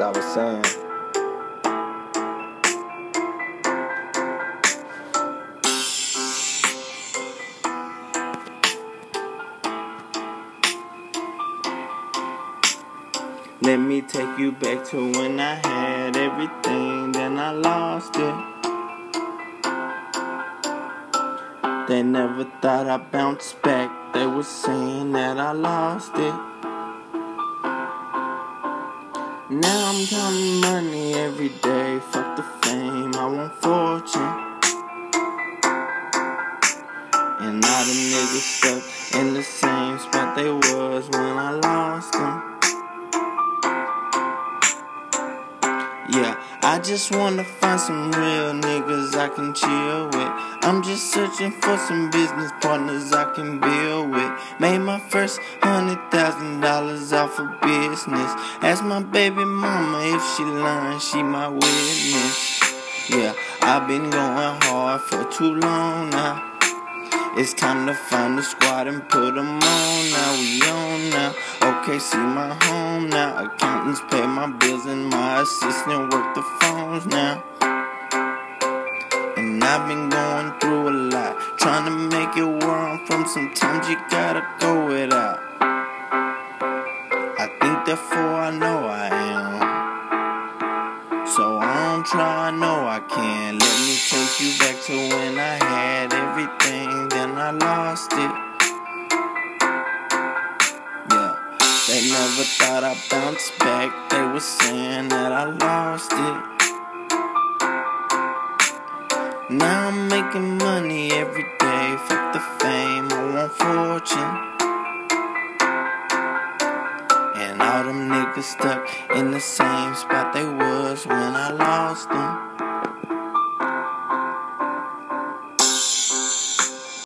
as I was saying. Let me take you back to when I had everything, then I lost it. They never thought I'd bounce back, they were saying that I lost it. Now I'm counting money every day, fuck the fame, I want fortune. And all the niggas stuck in the same spot they was when I lost them. Yeah, I just wanna find some real niggas I can chill with. I'm just searching for some business partners I can build. Made my first hundred thousand dollars off of business. Ask my baby mama if she lying, she my witness. Yeah, I've been going hard for too long now. It's time to find the squad and put them on now. We on now. Okay, see my home now. Accountants pay my bills and my assistant work the phones now. And I've been going through a lot. Trying to make it I'm from. Sometimes you gotta go without. I think therefore I know I am. So I don't try, I know I can. Let me take you back to when I had everything, then I lost it. Yeah, they never thought I'd bounce back. They were saying that I lost it. Now I'm making money every day. Fuck the fame, I want fortune. And all them niggas stuck in the same spot they was when I lost them.